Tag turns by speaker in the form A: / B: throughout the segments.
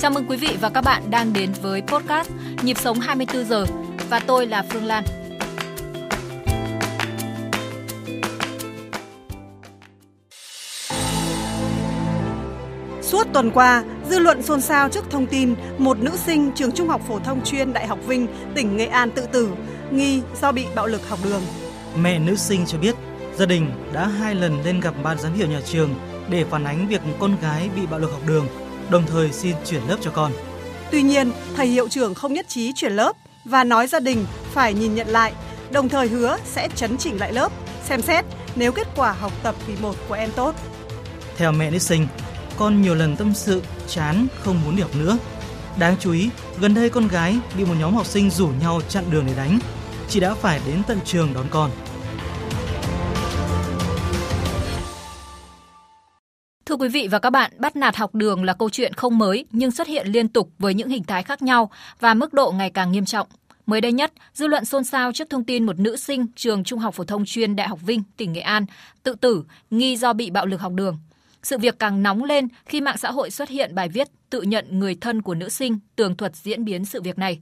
A: Chào mừng quý vị và các bạn đang đến với podcast Nhịp sống 24 giờ và tôi là Phương Lan.
B: Suốt tuần qua, dư luận xôn xao trước thông tin một nữ sinh trường Trung học phổ thông chuyên Đại học Vinh, tỉnh Nghệ An tự tử, nghi do bị bạo lực học đường.
C: Mẹ nữ sinh cho biết, gia đình đã hai lần lên gặp ban giám hiệu nhà trường để phản ánh việc con gái bị bạo lực học đường, đồng thời xin chuyển lớp cho con.
B: Tuy nhiên, thầy hiệu trưởng không nhất trí chuyển lớp và nói gia đình phải nhìn nhận lại, đồng thời hứa sẽ chấn chỉnh lại lớp, xem xét nếu kết quả học tập kỳ 1 của em tốt.
C: Theo mẹ nữ sinh, con nhiều lần tâm sự chán không muốn đi học nữa. Đáng chú ý, gần đây con gái bị một nhóm học sinh rủ nhau chặn đường để đánh. Chị đã phải đến tận trường đón con.
A: Thưa quý vị và các bạn, bắt nạt học đường là câu chuyện không mới nhưng xuất hiện liên tục với những hình thái khác nhau và mức độ ngày càng nghiêm trọng. Mới đây nhất, dư luận xôn xao trước thông tin một nữ sinh trường Trung học phổ thông chuyên Đại học Vinh, tỉnh Nghệ An tự tử nghi do bị bạo lực học đường. Sự việc càng nóng lên khi mạng xã hội xuất hiện bài viết tự nhận người thân của nữ sinh tường thuật diễn biến sự việc này.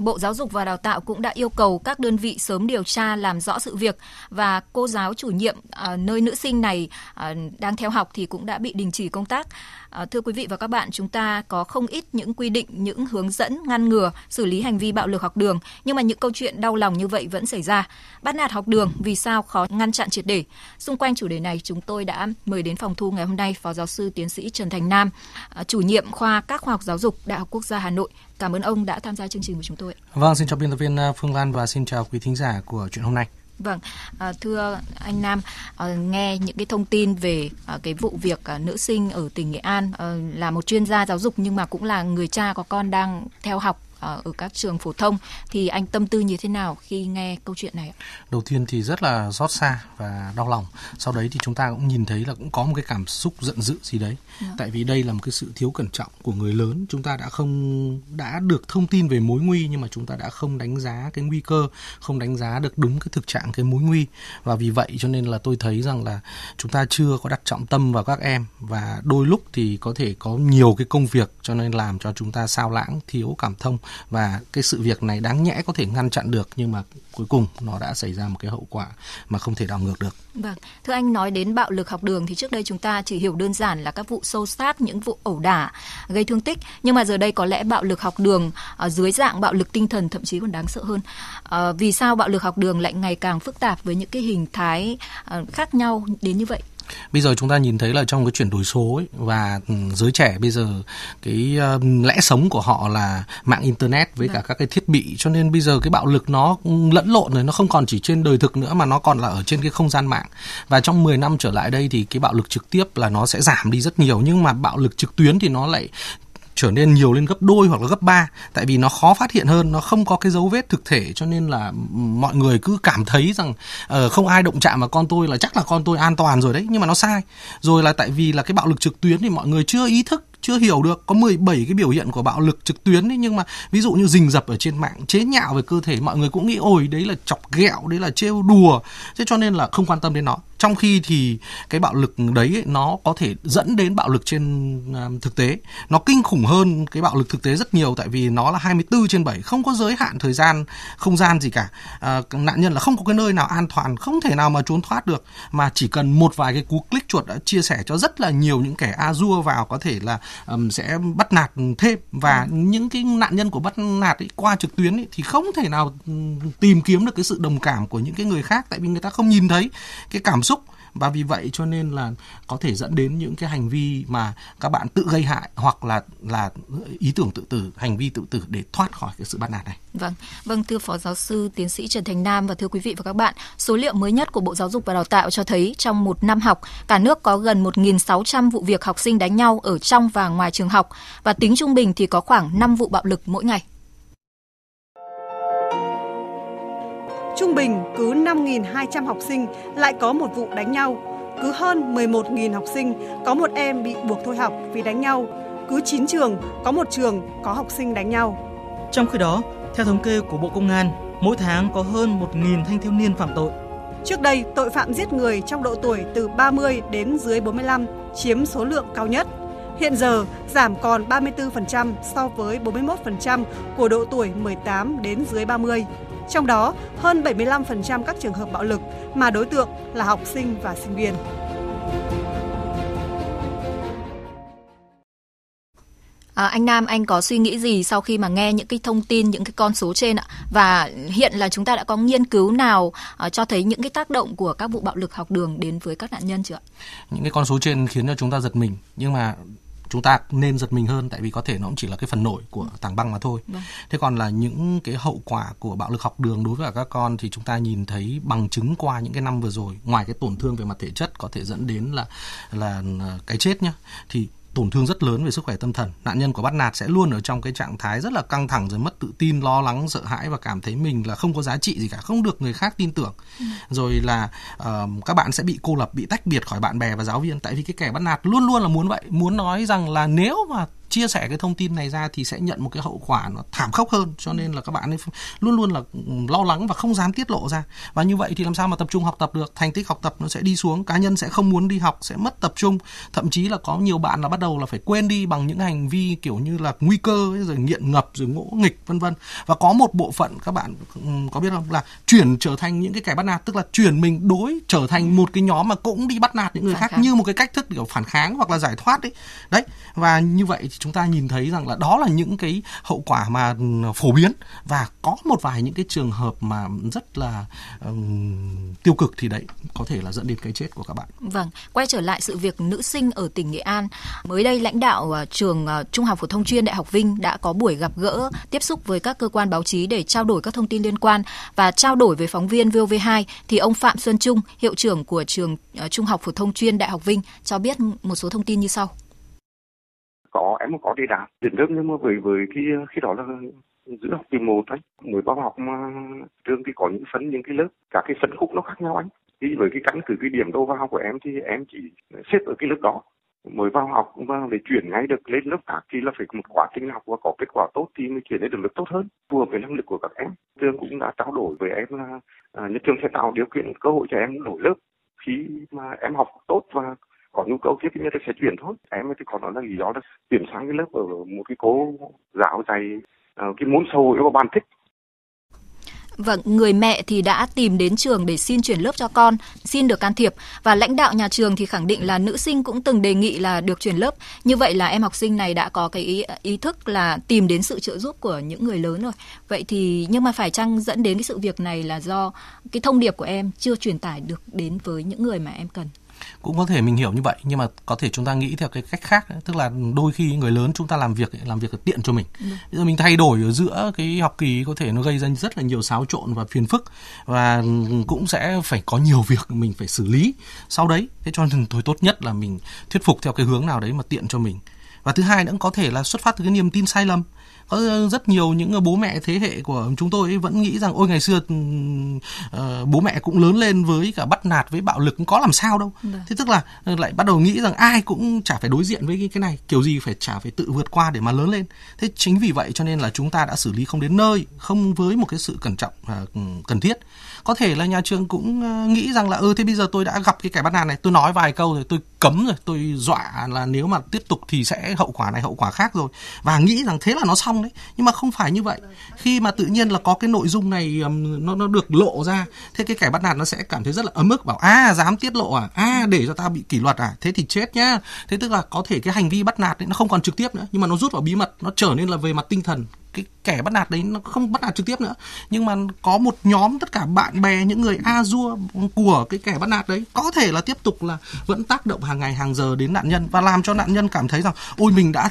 A: Bộ Giáo dục và Đào tạo cũng đã yêu cầu các đơn vị sớm điều tra làm rõ sự việc và cô giáo chủ nhiệm à, nơi nữ sinh này à, đang theo học thì cũng đã bị đình chỉ công tác. À, thưa quý vị và các bạn, chúng ta có không ít những quy định, những hướng dẫn ngăn ngừa xử lý hành vi bạo lực học đường, nhưng mà những câu chuyện đau lòng như vậy vẫn xảy ra. Bắt nạt học đường vì sao khó ngăn chặn triệt để? Xung quanh chủ đề này, chúng tôi đã mời đến phòng thu ngày hôm nay Phó giáo sư tiến sĩ Trần Thành Nam, ờ, chủ nhiệm khoa các khoa học giáo dục Đại học Quốc gia Hà Nội Cảm ơn ông đã tham gia chương trình của chúng tôi.
D: Vâng, xin chào biên tập viên ờ, Phương Lan và xin chào quý thính giả của chuyện hôm nay.
A: Vâng, à, thưa anh Nam, à, nghe những cái thông tin về à, cái vụ việc à, nữ sinh ở tỉnh Nghệ An à, là một chuyên gia giáo dục nhưng mà cũng là người cha có con đang theo học ở các trường phổ thông thì anh tâm tư như thế nào khi nghe câu chuyện này?
D: Đầu tiên thì rất là xót xa và đau lòng. Sau đấy thì chúng ta cũng nhìn thấy là cũng có một cái cảm xúc giận dữ gì đấy. Được. Dạ. Tại vì đây là một cái sự thiếu cẩn trọng của người lớn. Chúng ta đã không đã được thông tin về mối nguy nhưng mà chúng ta đã không đánh giá cái nguy cơ, không đánh giá được đúng cái thực trạng cái mối nguy và vì vậy cho nên là tôi thấy rằng là chúng ta chưa có đặt trọng tâm vào các em và đôi lúc thì có thể có nhiều cái công việc cho nên làm cho chúng ta sao lãng thiếu cảm thông và cái sự việc này đáng nhẽ có thể ngăn chặn được nhưng mà cuối cùng nó đã xảy ra một cái hậu quả mà không thể đảo ngược được.
A: Vâng, thưa anh nói đến bạo lực học đường thì trước đây chúng ta chỉ hiểu đơn giản là các vụ sâu sát, những vụ ẩu đả gây thương tích, nhưng mà giờ đây có lẽ bạo lực học đường ở dưới dạng bạo lực tinh thần thậm chí còn đáng sợ hơn. À, vì sao bạo lực học đường lại ngày càng phức tạp với những cái hình thái ờ, khác nhau đến như vậy?
D: Bây giờ chúng ta nhìn thấy là trong cái chuyển đổi số ấy, và ừ, giới trẻ bây giờ cái uh, lẽ sống của họ là mạng internet với cả vâng. các cái thiết bị. Cho nên bây giờ cái bạo lực nó lẫn lộn rồi nó không còn chỉ trên đời thực nữa mà nó còn là ở trên cái không gian mạng. Và trong 10 năm trở lại đây thì cái bạo lực trực tiếp là nó sẽ giảm đi rất nhiều. Nhưng mà bạo lực trực tuyến thì nó lại trở nên nhiều lên gấp đôi hoặc là gấp ba tại vì nó khó phát hiện hơn nó không có cái dấu vết thực thể cho nên là mọi người cứ cảm thấy rằng uh, không ai động chạm vào con tôi là chắc là con tôi an toàn rồi đấy nhưng mà nó sai. Rồi là tại vì là cái bạo lực trực tuyến thì mọi người chưa ý thức chưa hiểu được có 17 cái biểu hiện của bạo lực trực tuyến ấy, nhưng mà ví dụ như rình rập ở trên mạng chế nhạo về cơ thể mọi người cũng nghĩ ôi đấy là chọc ghẹo đấy là trêu đùa. Thế cho nên là không quan tâm đến nó trong khi thì cái bạo lực đấy ấy, nó có thể dẫn đến bạo lực trên uh, thực tế. Nó kinh khủng hơn cái bạo lực thực tế rất nhiều tại vì nó là 24 trên 7 không có giới hạn thời gian không gian gì cả. Uh, nạn nhân là không có cái nơi nào an toàn không thể nào mà trốn thoát được mà chỉ cần một vài cái cú click chuột đã chia sẻ cho rất là nhiều những kẻ a dua vào có thể là um, sẽ bắt nạt thêm. Và ừ. những cái nạn nhân của bắt nạt ấy, qua trực tuyến ấy, thì không thể nào tìm kiếm được cái sự đồng cảm của những cái người khác tại vì người ta không nhìn thấy. Cái cảm xúc và vì vậy cho nên là có thể dẫn đến những cái hành vi mà các bạn tự gây hại hoặc là là ý tưởng tự tử hành vi tự tử để thoát khỏi cái sự bắt nạt này.
A: Vâng, vâng thưa phó giáo sư tiến sĩ Trần Thành Nam và thưa quý vị và các bạn, số liệu mới nhất của Bộ Giáo dục và Đào tạo cho thấy trong một năm học, cả nước có gần 1.600 vụ việc học sinh đánh nhau ở trong và ngoài trường học và tính trung bình thì có khoảng 5 vụ bạo lực mỗi ngày.
B: Trung bình cứ 5.200 học sinh lại có một vụ đánh nhau, cứ hơn 11.000 học sinh có một em bị buộc thôi học vì đánh nhau, cứ 9 trường có một trường có học sinh đánh nhau.
C: Trong khi đó, theo thống kê của Bộ Công an, mỗi tháng có hơn 1.000 thanh thiếu niên phạm tội.
B: Trước đây, tội phạm giết người trong độ tuổi từ 30 đến dưới 45 chiếm số lượng cao nhất. Hiện giờ giảm còn 34% so với 41% của độ tuổi 18 đến dưới 30. Trong đó, hơn 75% các trường hợp bạo lực mà đối tượng là học sinh và sinh viên.
A: À, anh Nam, anh có suy nghĩ gì sau khi mà nghe những cái thông tin, những cái con số trên ạ? Và hiện là chúng ta đã có nghiên cứu nào uh, cho thấy những cái tác động của các vụ bạo lực học đường đến với các nạn nhân chưa ạ?
D: Những cái con số trên khiến cho chúng ta giật mình, nhưng mà chúng ta nên giật mình hơn tại vì có thể nó cũng chỉ là cái phần nổi của tảng băng mà thôi. Vâng. Thế còn là những cái hậu quả của bạo lực học đường đối với các con thì chúng ta nhìn thấy bằng chứng qua những cái năm vừa rồi, ngoài cái tổn thương về mặt thể chất có thể dẫn đến là là cái chết nhá thì tổn thương rất lớn về sức khỏe tâm thần. Nạn nhân của bắt nạt sẽ luôn ở trong cái trạng thái rất là căng thẳng rồi mất tự tin lo lắng sợ hãi và cảm thấy mình là không có giá trị gì cả không được người khác tin tưởng. Ừ. rồi là uh, các bạn sẽ bị cô lập bị tách biệt khỏi bạn bè và giáo viên. Tại vì cái kẻ bắt nạt luôn luôn là muốn vậy muốn nói rằng là nếu mà chia sẻ cái thông tin này ra thì sẽ nhận một cái hậu quả nó thảm khốc hơn. Cho nên là các bạn ấy luôn luôn là lo lắng và không dám tiết lộ ra. Và như vậy thì làm sao mà tập trung học tập được? Thành tích học tập nó sẽ đi xuống cá nhân sẽ không muốn đi học sẽ mất tập trung. Thậm chí là có nhiều bạn là bắt đầu là phải quên đi bằng những hành vi kiểu như là nguy cơ rồi nghiện ngập rồi ngỗ nghịch vân vân. Và có một bộ phận các bạn có biết không? Là chuyển trở thành những cái kẻ bắt nạt tức là chuyển mình đối trở thành một cái nhóm mà cũng đi bắt nạt những người khác như một cái cách thức kiểu phản kháng hoặc là giải thoát đấy đấy và như vậy chúng ta nhìn thấy rằng là đó là những cái hậu quả mà ừ, phổ biến và có một vài những cái trường hợp mà rất là um, tiêu cực thì đấy có thể là dẫn đến cái chết của các bạn.
A: Vâng, quay trở lại sự việc nữ sinh ở tỉnh Nghệ An. Mới đây lãnh đạo ờ, trường ờ, Trung học phổ thông chuyên Đại học Vinh đã có buổi gặp gỡ tiếp xúc với các cơ quan báo chí để trao đổi các thông tin liên quan và trao đổi với phóng viên VOV2 thì ông Phạm Xuân Trung, hiệu trưởng của trường ờ, Trung học phổ thông chuyên Đại học Vinh cho biết một số thông tin như sau
E: có em có đi đạt đến lớp nhưng mà với với khi khi đó là giữa học kỳ một ấy mới vào học mà trường thì có những phân những cái lớp cả cái phân khúc nó khác nhau anh. Thì với cái căn cứ cái điểm đầu vào của em thì em chỉ xếp ở cái lớp đó. Mới vào học và để chuyển ngay được lên lớp khác thì là phải một quá trình học và có kết quả tốt thì mới chuyển lên được lớp tốt hơn phù hợp với năng lực của các em. Trường cũng đã trao đổi với em là à, nhà trường sẽ tạo điều kiện cơ hội cho em đổi lớp khi mà em học tốt và có nhu cầu tiếp thì người ta sẽ chuyển thôi em thì còn nói là lý do là chuyển sang cái lớp ở một cái cố giáo dạy uh, cái môn sâu hội mà bạn thích
A: Vâng, người mẹ thì đã tìm đến trường để xin chuyển lớp cho con, xin được can thiệp và lãnh đạo nhà trường thì khẳng định là nữ sinh cũng từng đề nghị là được chuyển lớp. Như vậy là em học sinh này đã có cái ý, ý thức là tìm đến sự trợ giúp của những người lớn rồi. Vậy thì nhưng mà phải chăng dẫn đến cái sự việc này là do cái thông điệp của em chưa truyền tải được đến với những người mà em cần?
D: Cũng có thể mình hiểu như vậy nhưng mà có thể chúng ta nghĩ theo cái cách khác tức là đôi khi người lớn chúng ta làm việc làm việc tiện cho mình. Bây giờ mình thay đổi ở giữa cái học kỳ có thể nó gây ra rất là nhiều xáo trộn và phiền phức và cũng sẽ phải có nhiều việc mình phải xử lý. Sau đấy thế cho nên thôi tốt nhất là mình thuyết phục theo cái hướng nào đấy mà tiện cho mình và thứ hai nữa có thể là xuất phát từ cái niềm tin sai lầm có rất nhiều những bố mẹ thế hệ của chúng tôi vẫn nghĩ rằng ôi ngày xưa uh, bố mẹ cũng lớn lên với cả bắt nạt với bạo lực có làm sao đâu Được. Vâng. thế tức là ờ, lại bắt đầu nghĩ rằng ai cũng chả phải đối diện với cái, cái này kiểu gì phải chả phải tự vượt qua để mà lớn lên thế chính vì vậy cho nên là chúng ta đã xử lý không đến nơi không với một cái sự cẩn trọng uh, cần thiết có thể là nhà trường cũng nghĩ rằng là ừ thế bây giờ tôi đã gặp cái kẻ bắt nạt này tôi nói vài câu rồi tôi cấm rồi tôi dọa là nếu mà tiếp tục thì sẽ hậu quả này hậu quả khác rồi. Và nghĩ rằng thế là nó xong đấy. Nhưng mà không phải như vậy. Khi mà tự nhiên là có cái nội dung này nó nó được lộ ra thế cái kẻ bắt nạt nó sẽ cảm thấy rất là ấm ức bảo a dám tiết lộ à? A để cho ta bị kỷ luật à? Thế thì chết nhá. Thế tức là có thể cái hành vi bắt nạt ấy, nó không còn trực tiếp nữa nhưng mà nó rút vào bí mật nó trở nên là về mặt tinh thần cái kẻ bắt nạt đấy nó không bắt nạt trực tiếp nữa. Nhưng mà có một nhóm tất cả bạn bè, những người a dua của cái kẻ bắt nạt đấy có thể là tiếp tục là vẫn tác động hàng ngày, hàng giờ đến nạn nhân và làm cho nạn nhân cảm thấy rằng, ôi, mình đã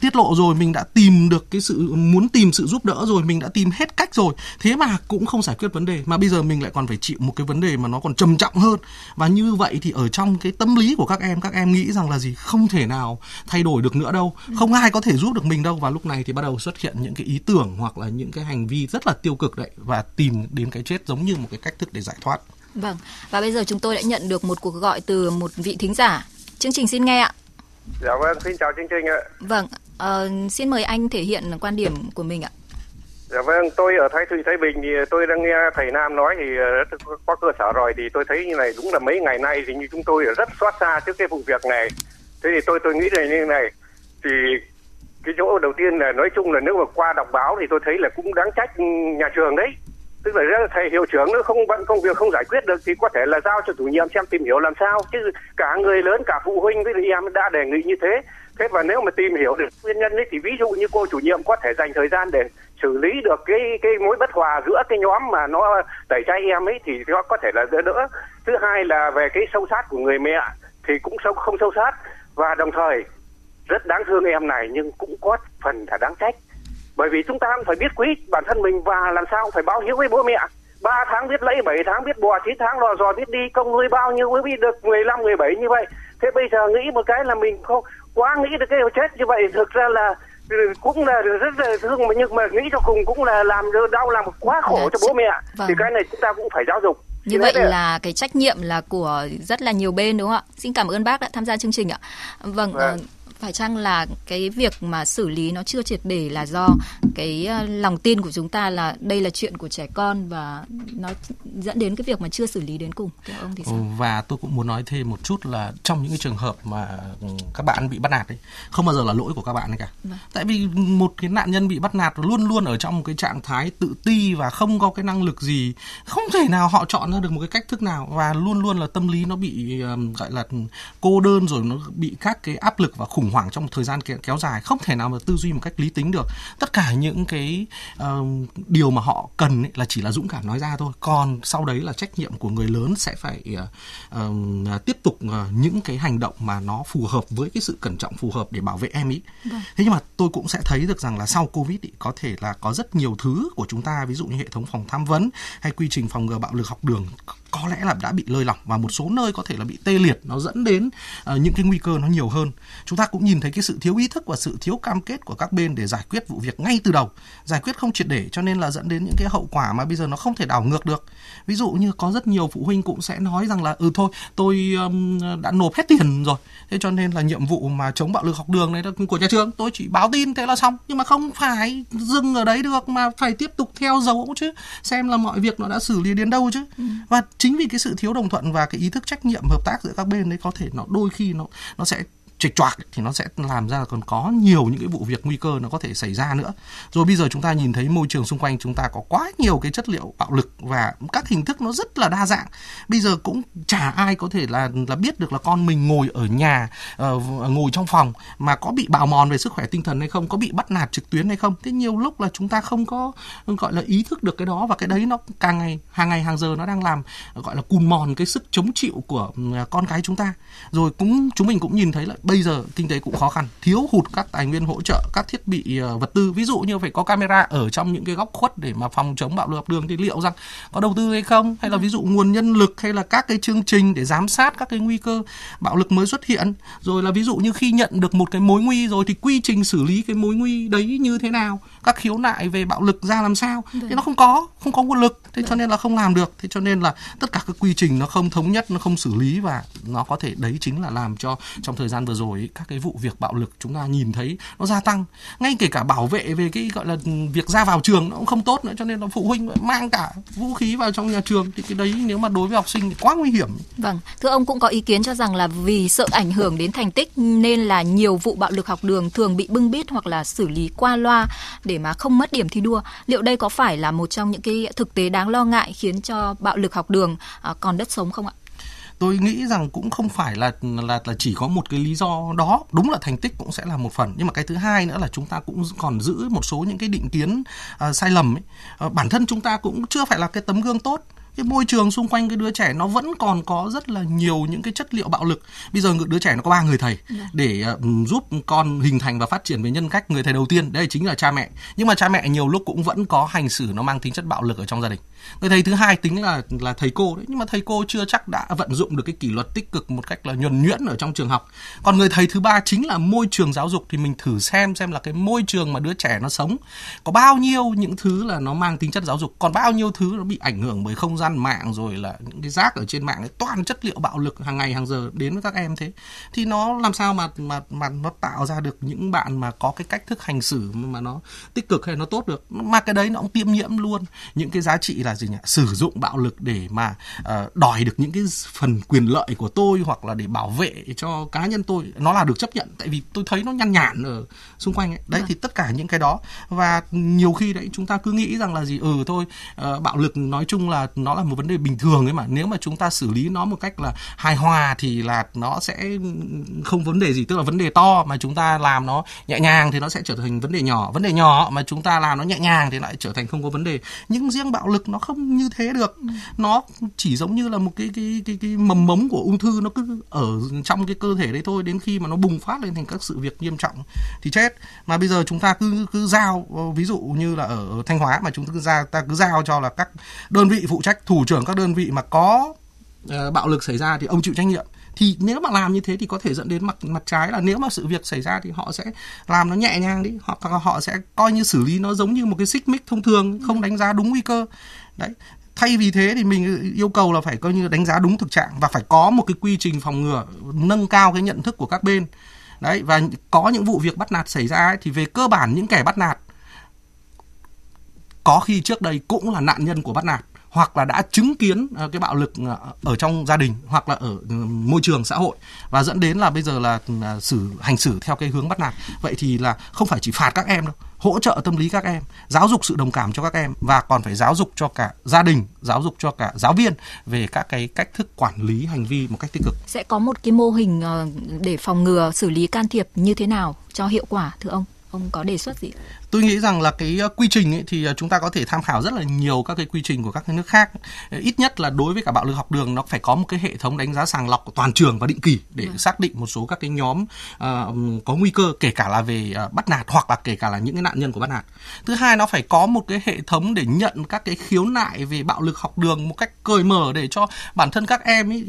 D: tiết lộ rồi, mình đã tìm được cái sự, muốn tìm sự giúp đỡ rồi, mình đã tìm hết cách rồi. Thế mà cũng không giải quyết vấn đề, mà bây giờ mình lại còn phải chịu một cái vấn đề mà nó còn trầm trọng hơn. Và như vậy thì ở trong cái tâm lý của các em các em nghĩ rằng là gì? Không thể nào thay đổi được nữa đâu. Không ai có thể giúp được mình đâu. Và lúc này thì bắt đầu xuất xuất hiện những cái ý tưởng hoặc là những cái hành vi rất là tiêu cực đấy và tìm đến cái chết giống như một cái cách thức để giải thoát.
A: Vâng, và bây giờ chúng tôi đã nhận được một cuộc gọi từ một vị thính giả. Chương trình xin nghe ạ.
F: Dạ vâng, xin chào chương trình ạ.
A: Vâng, uh, xin mời anh thể hiện quan điểm của mình ạ.
F: Dạ vâng, tôi ở Thái Thụy, Thái Bình thì tôi đang nghe thầy Nam nói thì rất có cơ sở rồi thì tôi thấy như này đúng là mấy ngày nay thì như chúng tôi rất xót xa trước cái vụ việc này. Thế thì tôi tôi nghĩ là như này thì cái chỗ đầu tiên là nói chung là nếu mà qua đọc báo thì tôi thấy là cũng đáng trách nhà trường đấy. Tức là thầy hiệu trưởng nó không bận công việc không giải quyết được thì có thể là giao cho chủ nhiệm xem tìm hiểu làm sao. Chứ cả người lớn, cả phụ huynh với em đã đề nghị như thế. Thế và nếu mà tìm hiểu được nguyên nhân ấy thì ví dụ như cô chủ nhiệm có thể dành thời gian để xử lý được cái cái mối bất hòa giữa cái nhóm mà nó đẩy chay em ấy thì nó có thể là đỡ đỡ. Thứ hai là về cái sâu sát của người mẹ thì cũng sâu, không sâu sát. Và đồng thời rất đáng thương em này nhưng cũng có phần là đáng trách. Bởi vì chúng ta phải biết quý bản thân mình và làm sao phải báo hiếu với bố mẹ. Ba tháng biết lấy 7 tháng biết bò 9 tháng lò dò biết đi công nuôi bao nhiêu mới biết được 15 17 như vậy. Thế bây giờ nghĩ một cái là mình không quá nghĩ được cái chết như vậy. Thực ra là cũng là rất là thương mà nhưng mà nghĩ cho cùng cũng là làm đau làm quá khổ dạ, cho bố mẹ. Vâng. thì cái này chúng ta cũng phải giáo dục.
A: Như vậy là cái trách nhiệm là của rất là nhiều bên đúng không ạ? Xin cảm ơn bác đã tham gia chương trình ạ. Vâng, vâng phải chăng là cái việc mà xử lý nó chưa triệt để là do cái ờ, lòng tin của chúng ta là đây là chuyện của trẻ con và nó dẫn đến cái việc mà chưa xử lý đến cùng theo ông thì sao?
D: Ừ, và tôi cũng muốn nói thêm một chút là trong những cái trường hợp mà ừ, các bạn bị bắt nạt ấy không bao giờ là lỗi của các bạn ấy cả. Vâng. Tại vì một cái nạn nhân bị bắt nạt luôn luôn ở trong một cái trạng thái tự ti và không có cái năng lực gì, không thể nào họ chọn ra được một cái cách thức nào và luôn luôn là tâm lý nó bị um, gọi là cô đơn rồi nó bị các cái áp lực và khủng hoảng trong một thời gian kéo dài không thể nào mà tư duy một cách lý tính được. Tất cả những cái uh, điều mà họ cần ấy là chỉ là dũng cảm nói ra thôi. Còn sau đấy là trách nhiệm của người lớn sẽ phải uh, uh, tiếp tục uh, những cái hành động mà nó phù hợp với cái sự cẩn trọng phù hợp để bảo vệ em ý. Vâng. thế nhưng mà tôi cũng sẽ thấy được rằng là sau covid ý, có thể là có rất nhiều thứ của chúng ta ví dụ như hệ thống phòng tham vấn hay quy trình phòng ngừa bạo lực học đường có lẽ là đã bị lơi lỏng và một số nơi có thể là bị tê liệt nó dẫn đến uh, những cái nguy cơ nó nhiều hơn. Chúng ta cũng nhìn thấy cái sự thiếu ý thức và sự thiếu cam kết của các bên để giải quyết vụ việc ngay từ đầu. Giải quyết không triệt để cho nên là dẫn đến những cái hậu quả mà bây giờ nó không thể đảo ngược được. Ví dụ như có rất nhiều phụ huynh cũng sẽ nói rằng là ừ thôi tôi um, đã nộp hết tiền rồi. Thế cho nên là nhiệm vụ mà chống bạo lực học đường này của nhà trường. Tôi chỉ báo tin thế là xong. Nhưng mà không phải dừng ở đấy được mà phải tiếp tục theo dấu chứ xem là mọi việc nó đã xử lý đến đâu chứ. Ừ. và chính vì cái sự thiếu đồng thuận và cái ý thức trách nhiệm hợp tác giữa các bên đấy có thể nó đôi khi nó nó sẽ trịch choạc thì nó sẽ làm ra còn có nhiều những cái vụ việc nguy cơ nó có thể xảy ra nữa. Rồi bây giờ chúng ta nhìn thấy môi trường xung quanh chúng ta có quá nhiều cái chất liệu bạo lực và các hình thức nó rất là đa dạng. Bây giờ cũng chả ai có thể là là biết được là con mình ngồi ở nhà uh, ngồi trong phòng mà có bị bào mòn về sức khỏe tinh thần hay không có bị bắt nạt trực tuyến hay không. Thế nhiều lúc là chúng ta không có gọi là ý thức được cái đó và cái đấy nó càng ngày hàng ngày hàng giờ nó đang làm gọi là cùn mòn cái sức chống chịu của ờ, con cái chúng ta. Rồi cũng chúng mình cũng nhìn thấy là bây giờ kinh tế cũng khó khăn thiếu hụt các tài nguyên hỗ trợ các thiết bị ờ, vật tư. Ví dụ như phải có camera ở trong những cái góc khuất để mà phòng chống bạo lực học đường thì liệu rằng có đầu tư hay không? Hay là ví dụ nguồn nhân lực hay là các cái chương trình để giám sát các cái nguy cơ bạo lực mới xuất hiện? Rồi là ví dụ như khi nhận được một cái mối nguy rồi thì quy trình xử lý cái mối nguy đấy như thế nào? Các khiếu nại về bạo lực ra làm sao? Thì nó không có không có nguồn lực. Thế cho nên là không làm được. Thế cho nên là tất cả các quy trình nó không thống nhất nó không xử lý và nó có thể đấy chính là làm cho trong thời gian vừa rồi ấy, các cái vụ việc bạo lực chúng ta nhìn thấy nó gia tăng. Ngay kể cả bảo vệ về cái gọi là việc ra vào trường nó cũng không tốt nữa cho nên là phụ huynh mang cả vũ khí vào trong nhà trường. Thì cái đấy nếu mà đối với học sinh thì quá nguy hiểm.
A: Vâng thưa ông cũng có ý kiến cho rằng là vì sợ ảnh hưởng đến thành tích nên là nhiều vụ bạo lực học đường thường bị bưng bít hoặc là xử lý qua loa để mà không mất điểm thi đua. Liệu đây có phải là một trong những cái thực tế đáng lo ngại khiến cho bạo lực học đường à, còn đất sống không ạ?
D: Tôi nghĩ rằng cũng không phải là là là chỉ có một cái lý do đó. Đúng là thành tích cũng sẽ là một phần. Nhưng mà cái thứ hai nữa là chúng ta cũng còn giữ một số những cái định kiến uh, sai lầm ấy. Uh, bản thân chúng ta cũng chưa phải là cái tấm gương tốt cái môi trường xung quanh cái đứa trẻ nó vẫn còn có rất là nhiều những cái chất liệu bạo lực. Bây giờ đứa trẻ nó có ba người thầy dạ. để uh, giúp con hình thành và phát triển về nhân cách người thầy đầu tiên. Đây chính là cha mẹ. Nhưng mà cha mẹ nhiều lúc cũng vẫn có hành xử nó mang tính chất bạo lực ở trong gia đình. Người thầy thứ hai tính là là thầy cô đấy. Nhưng mà thầy cô chưa chắc đã vận dụng được cái kỷ luật tích cực một cách là nhuần nhuyễn ở trong trường học. Còn người thầy thứ ba chính là môi trường giáo dục. Thì mình thử xem xem là cái môi trường mà đứa trẻ nó sống có bao nhiêu những thứ là nó mang tính chất giáo dục. Còn bao nhiêu thứ nó bị ảnh hưởng bởi không gian mạng rồi là những cái rác ở trên mạng ấy toàn chất liệu bạo lực hàng ngày hàng giờ đến với các em thế. Thì nó làm sao mà mà mà nó tạo ra được những bạn mà có cái cách thức hành xử mà nó tích cực hay nó tốt được? Mà cái đấy nó cũng tiêm nhiễm luôn. Những cái giá trị là gì nhỉ? Sử dụng bạo lực để mà uh, đòi được những cái phần quyền lợi của tôi hoặc là để bảo vệ cho cá nhân tôi. Nó là được chấp nhận tại vì tôi thấy nó nhăn nhản ở xung quanh ấy. Đấy à. thì tất cả những cái đó. Và nhiều khi đấy chúng ta cứ nghĩ rằng là gì ừ thôi uh, bạo lực nói chung là nó là một vấn đề bình thường ấy mà. Nếu mà chúng ta xử lý nó một cách là hài hòa thì là nó sẽ không vấn đề gì tức là vấn đề to mà chúng ta làm nó nhẹ nhàng thì nó sẽ trở thành vấn đề nhỏ. Vấn đề nhỏ mà chúng ta làm nó nhẹ nhàng thì lại trở thành không có vấn đề. Nhưng riêng bạo lực nó không như thế được. Ừ. nó chỉ giống như là một cái cái cái cái mầm mống của ung thư nó cứ ở trong cái cơ thể đấy thôi đến khi mà nó bùng phát lên thành các sự việc nghiêm trọng thì chết. Mà bây giờ chúng ta cứ cứ giao ví dụ như là ở thanh hóa mà chúng ta cứ ra ta cứ giao cho là các đơn vị phụ trách thủ trưởng các đơn vị mà có uh, bạo lực xảy ra thì ông chịu trách nhiệm. Thì nếu mà làm như thế thì có thể dẫn đến mặt mặt trái là nếu mà sự việc xảy ra thì họ sẽ làm nó nhẹ nhàng đi hoặc họ sẽ coi như xử lý nó giống như một cái xích mích thông thường không đánh giá đúng nguy cơ. Đấy. Thay vì thế thì mình yêu cầu là phải coi như đánh giá đúng thực trạng và phải có một cái quy trình phòng ngừa nâng cao cái nhận thức của các bên. Đấy và có những vụ việc bắt nạt xảy ra ấy, thì về cơ bản những kẻ bắt nạt có khi trước đây cũng là nạn nhân của bắt nạt hoặc là đã chứng kiến ờ, cái bạo lực ờ, ở trong gia đình hoặc là ở ừ, môi trường xã hội và dẫn đến là bây giờ là ừ, à, xử, hành xử theo cái hướng bắt nạt. Vậy thì là không phải chỉ phạt các em đâu, hỗ trợ tâm lý các em, giáo dục sự đồng cảm cho các em và còn phải giáo dục cho cả gia đình, giáo dục cho cả giáo viên về các cái cách thức quản lý hành vi một cách tích cực.
A: Sẽ có một cái mô hình ờ, để phòng ngừa, xử lý can thiệp như thế nào cho hiệu quả, thưa ông? Ông có đề xuất gì?
D: Tôi nghĩ rằng là cái ờ, quy trình ấy thì ờ, chúng ta có thể tham khảo rất là nhiều các cái quy trình của các cái nước khác. Ờ, ít nhất là đối với cả bạo lực học đường nó phải có một cái hệ thống đánh giá sàng lọc của toàn trường và định kỳ để ừ. xác định một số các cái nhóm uh, có nguy cơ kể cả là về uh, bắt nạt hoặc là kể cả là những cái nạn nhân của bắt nạt. Thứ hai nó phải có một cái hệ thống để nhận các cái khiếu nại về bạo lực học đường một cách cởi mở để cho bản thân các em ấy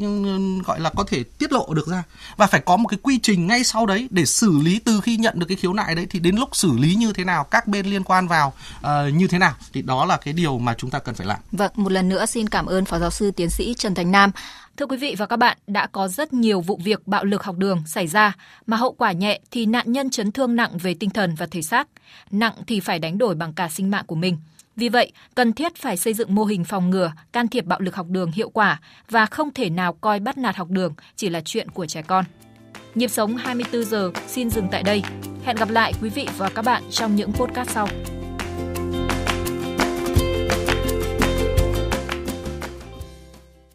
D: gọi là có thể tiết lộ được ra. Và phải có một cái quy trình ngay sau đấy để xử lý từ khi nhận được cái khiếu nại đấy thì đến lúc xử lý như thế nào các bên liên quan vào uh, như thế nào thì đó là cái điều mà chúng ta cần phải làm.
A: Vâng, một lần nữa xin cảm ơn Phó giáo sư tiến sĩ Trần Thành Nam. Thưa quý vị và các bạn, đã có rất nhiều vụ việc bạo lực học đường xảy ra mà hậu quả nhẹ thì nạn nhân chấn thương nặng về tinh thần và thể xác, nặng thì phải đánh đổi bằng cả sinh mạng của mình. Vì vậy, cần thiết phải xây dựng mô hình phòng ngừa, can thiệp bạo lực học đường hiệu quả và không thể nào coi bắt nạt học đường chỉ là chuyện của trẻ con. Nhịp sống 24 giờ xin dừng tại đây. Hẹn gặp lại quý vị và các bạn trong những podcast sau.